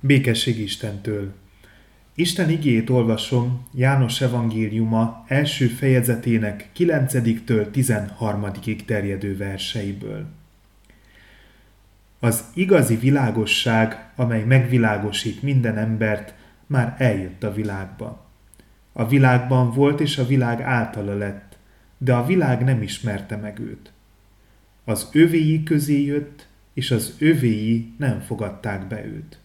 Békesség Istentől. Isten igét olvasom János evangéliuma első fejezetének 9-től 13 terjedő verseiből. Az igazi világosság, amely megvilágosít minden embert, már eljött a világba. A világban volt, és a világ általa lett, de a világ nem ismerte meg őt. Az övéi közé jött, és az övéi nem fogadták be őt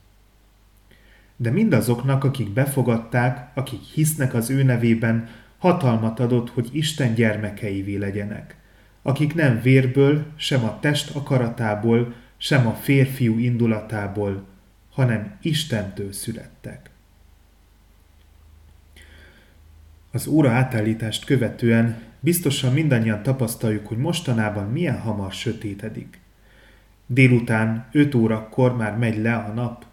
de mindazoknak, akik befogadták, akik hisznek az ő nevében, hatalmat adott, hogy Isten gyermekeivé legyenek, akik nem vérből, sem a test akaratából, sem a férfiú indulatából, hanem Istentől születtek. Az óra átállítást követően biztosan mindannyian tapasztaljuk, hogy mostanában milyen hamar sötétedik. Délután 5 órakor már megy le a nap,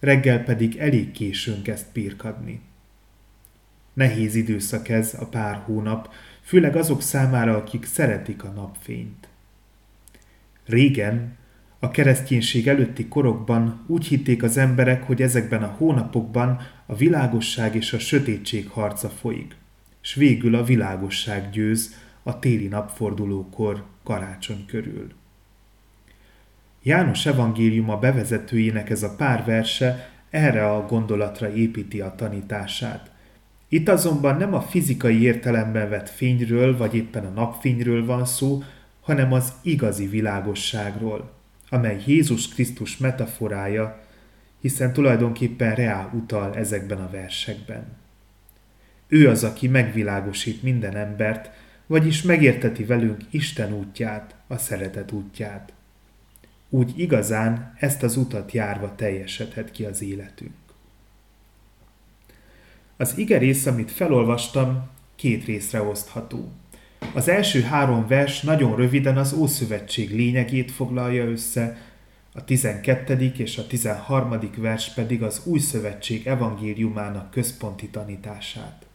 reggel pedig elég későn kezd pirkadni. Nehéz időszak ez a pár hónap, főleg azok számára, akik szeretik a napfényt. Régen, a kereszténység előtti korokban úgy hitték az emberek, hogy ezekben a hónapokban a világosság és a sötétség harca folyik, s végül a világosság győz a téli napfordulókor karácsony körül. János evangéliuma bevezetőjének ez a pár verse erre a gondolatra építi a tanítását. Itt azonban nem a fizikai értelemben vett fényről, vagy éppen a napfényről van szó, hanem az igazi világosságról, amely Jézus Krisztus metaforája, hiszen tulajdonképpen reál utal ezekben a versekben. Ő az, aki megvilágosít minden embert, vagyis megérteti velünk Isten útját, a szeretet útját úgy igazán ezt az utat járva teljesedhet ki az életünk. Az ige rész, amit felolvastam, két részre osztható. Az első három vers nagyon röviden az Ószövetség lényegét foglalja össze, a 12. és a 13. vers pedig az Új Szövetség evangéliumának központi tanítását.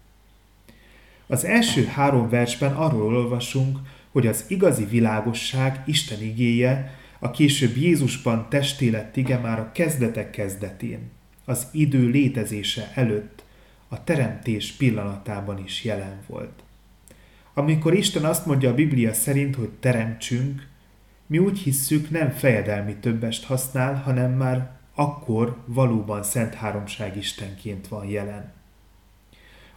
Az első három versben arról olvasunk, hogy az igazi világosság Isten igéje a később Jézusban testé lett ige már a kezdetek kezdetén, az idő létezése előtt, a teremtés pillanatában is jelen volt. Amikor Isten azt mondja a Biblia szerint, hogy teremtsünk, mi úgy hisszük, nem fejedelmi többest használ, hanem már akkor valóban Szent Háromság Istenként van jelen.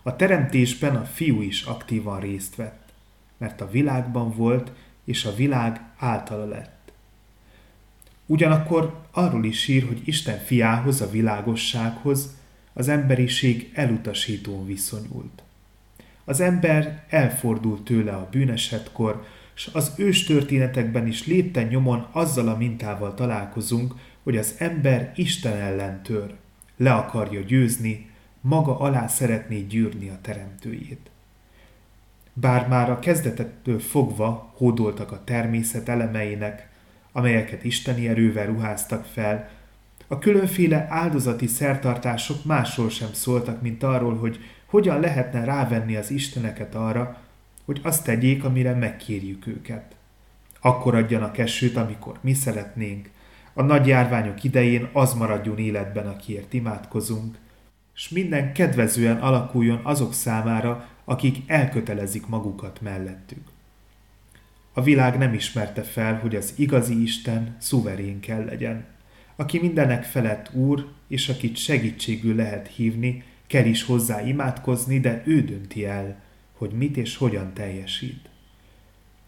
A teremtésben a fiú is aktívan részt vett, mert a világban volt, és a világ általa lett. Ugyanakkor arról is ír, hogy Isten fiához, a világossághoz az emberiség elutasítón viszonyult. Az ember elfordult tőle a bűnesetkor, és az ős történetekben is lépten nyomon azzal a mintával találkozunk, hogy az ember Isten ellen tör, le akarja győzni, maga alá szeretné gyűrni a teremtőjét. Bár már a kezdetettől fogva hódoltak a természet elemeinek, amelyeket isteni erővel ruháztak fel, a különféle áldozati szertartások másról sem szóltak, mint arról, hogy hogyan lehetne rávenni az isteneket arra, hogy azt tegyék, amire megkérjük őket. Akkor adjanak esőt, amikor mi szeretnénk, a nagy járványok idején az maradjon életben, akiért imádkozunk, s minden kedvezően alakuljon azok számára, akik elkötelezik magukat mellettük. A világ nem ismerte fel, hogy az igazi Isten szuverén kell legyen, aki mindenek felett úr, és akit segítségül lehet hívni, kell is hozzá imádkozni, de ő dönti el, hogy mit és hogyan teljesít.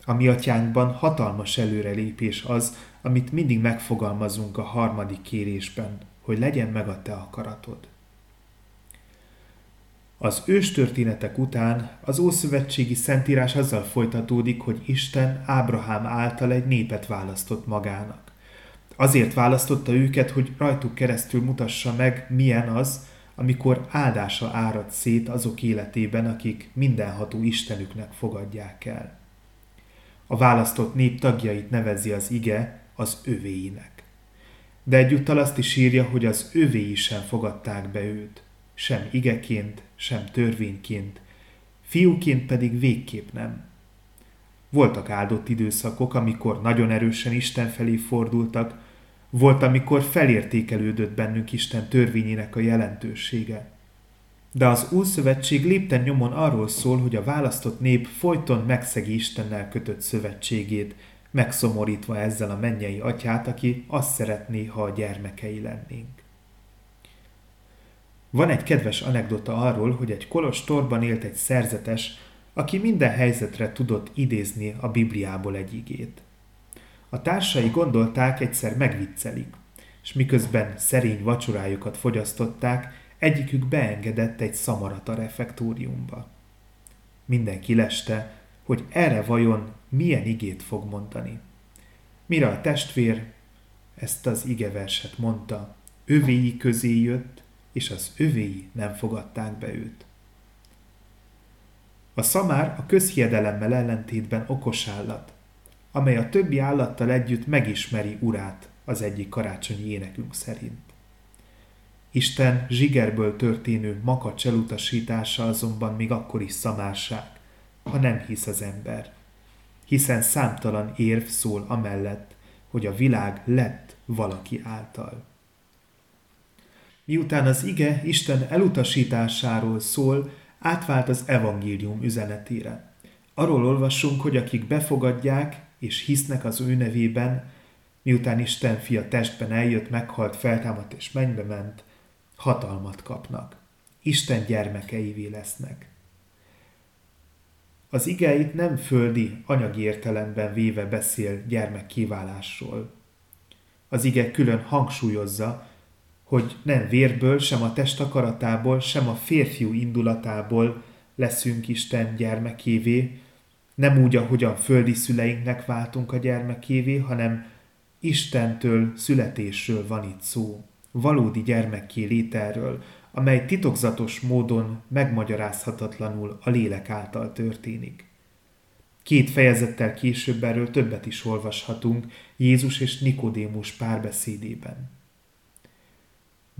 A mi atyánkban hatalmas előrelépés az, amit mindig megfogalmazunk a harmadik kérésben, hogy legyen meg a te akaratod. Az őstörténetek után az Ószövetségi Szentírás azzal folytatódik, hogy Isten Ábrahám által egy népet választott magának. Azért választotta őket, hogy rajtuk keresztül mutassa meg, milyen az, amikor áldása árad szét azok életében, akik mindenható Istenüknek fogadják el. A választott nép tagjait nevezi az ige az övéinek. De egyúttal azt is írja, hogy az övéi sem fogadták be őt, sem igeként, sem törvényként, fiúként pedig végképp nem. Voltak áldott időszakok, amikor nagyon erősen Isten felé fordultak, Volt, amikor felértékelődött bennünk Isten törvényének a jelentősége. De az Újszövetség lépten nyomon arról szól, hogy a választott nép folyton megszegi Istennel kötött szövetségét, megszomorítva ezzel a mennyei atyát, aki azt szeretné, ha a gyermekei lennénk. Van egy kedves anekdota arról, hogy egy kolostorban élt egy szerzetes, aki minden helyzetre tudott idézni a Bibliából egy igét. A társai gondolták, egyszer megviccelik, és miközben szerény vacsorájukat fogyasztották, egyikük beengedett egy szamarat a refektóriumba. Mindenki leste, hogy erre vajon milyen igét fog mondani. Mire a testvér ezt az igeverset mondta, övéi közé jött, és az övéi nem fogadták be őt. A szamár a közhiedelemmel ellentétben okos állat, amely a többi állattal együtt megismeri urát az egyik karácsonyi énekünk szerint. Isten zsigerből történő makacs elutasítása azonban még akkor is szamárság, ha nem hisz az ember. Hiszen számtalan érv szól amellett, hogy a világ lett valaki által. Miután az ige Isten elutasításáról szól, átvált az evangélium üzenetére. Arról olvasunk, hogy akik befogadják és hisznek az ő nevében, miután Isten fia testben eljött, meghalt, feltámadt és mennybe ment, hatalmat kapnak. Isten gyermekeivé lesznek. Az igeit nem földi, anyagi értelemben véve beszél gyermek kiválásról. Az ige külön hangsúlyozza, hogy nem vérből, sem a test akaratából, sem a férfiú indulatából leszünk Isten gyermekévé, nem úgy, ahogyan földi szüleinknek váltunk a gyermekévé, hanem Istentől, születésről van itt szó, valódi gyermekké lételről, amely titokzatos módon megmagyarázhatatlanul a lélek által történik. Két fejezettel később erről többet is olvashatunk Jézus és Nikodémus párbeszédében.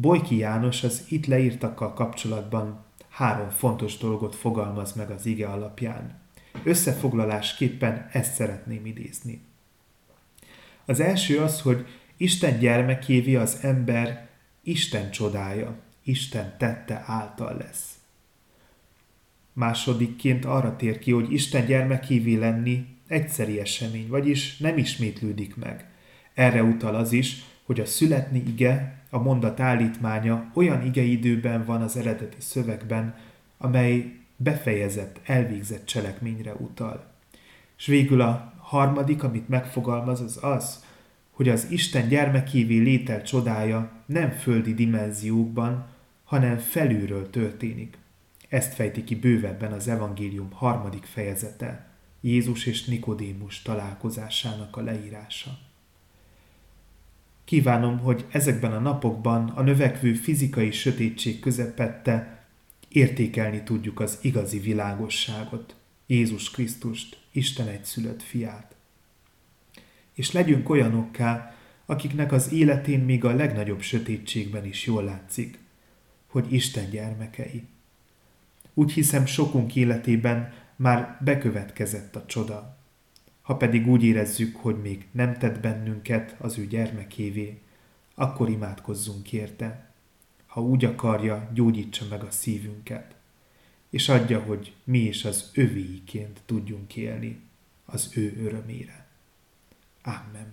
Bojki János az itt leírtakkal kapcsolatban három fontos dolgot fogalmaz meg az ige alapján. Összefoglalásképpen ezt szeretném idézni. Az első az, hogy Isten gyermekévé az ember Isten csodája, Isten tette által lesz. Másodikként arra tér ki, hogy Isten gyermekévé lenni egyszeri esemény, vagyis nem ismétlődik meg. Erre utal az is, hogy a születni ige, a mondat állítmánya olyan igeidőben van az eredeti szövegben, amely befejezett, elvégzett cselekményre utal. És végül a harmadik, amit megfogalmaz, az az, hogy az Isten gyermekévé létel csodája nem földi dimenziókban, hanem felülről történik. Ezt fejti ki bővebben az evangélium harmadik fejezete, Jézus és Nikodémus találkozásának a leírása. Kívánom, hogy ezekben a napokban a növekvő fizikai sötétség közepette értékelni tudjuk az igazi világosságot, Jézus Krisztust, Isten egyszülött fiát. És legyünk olyanokká, akiknek az életén még a legnagyobb sötétségben is jól látszik, hogy Isten gyermekei. Úgy hiszem, sokunk életében már bekövetkezett a csoda. Ha pedig úgy érezzük, hogy még nem tett bennünket az ő gyermekévé, akkor imádkozzunk érte. Ha úgy akarja, gyógyítsa meg a szívünket, és adja, hogy mi is az övéiként tudjunk élni az ő örömére. Amen.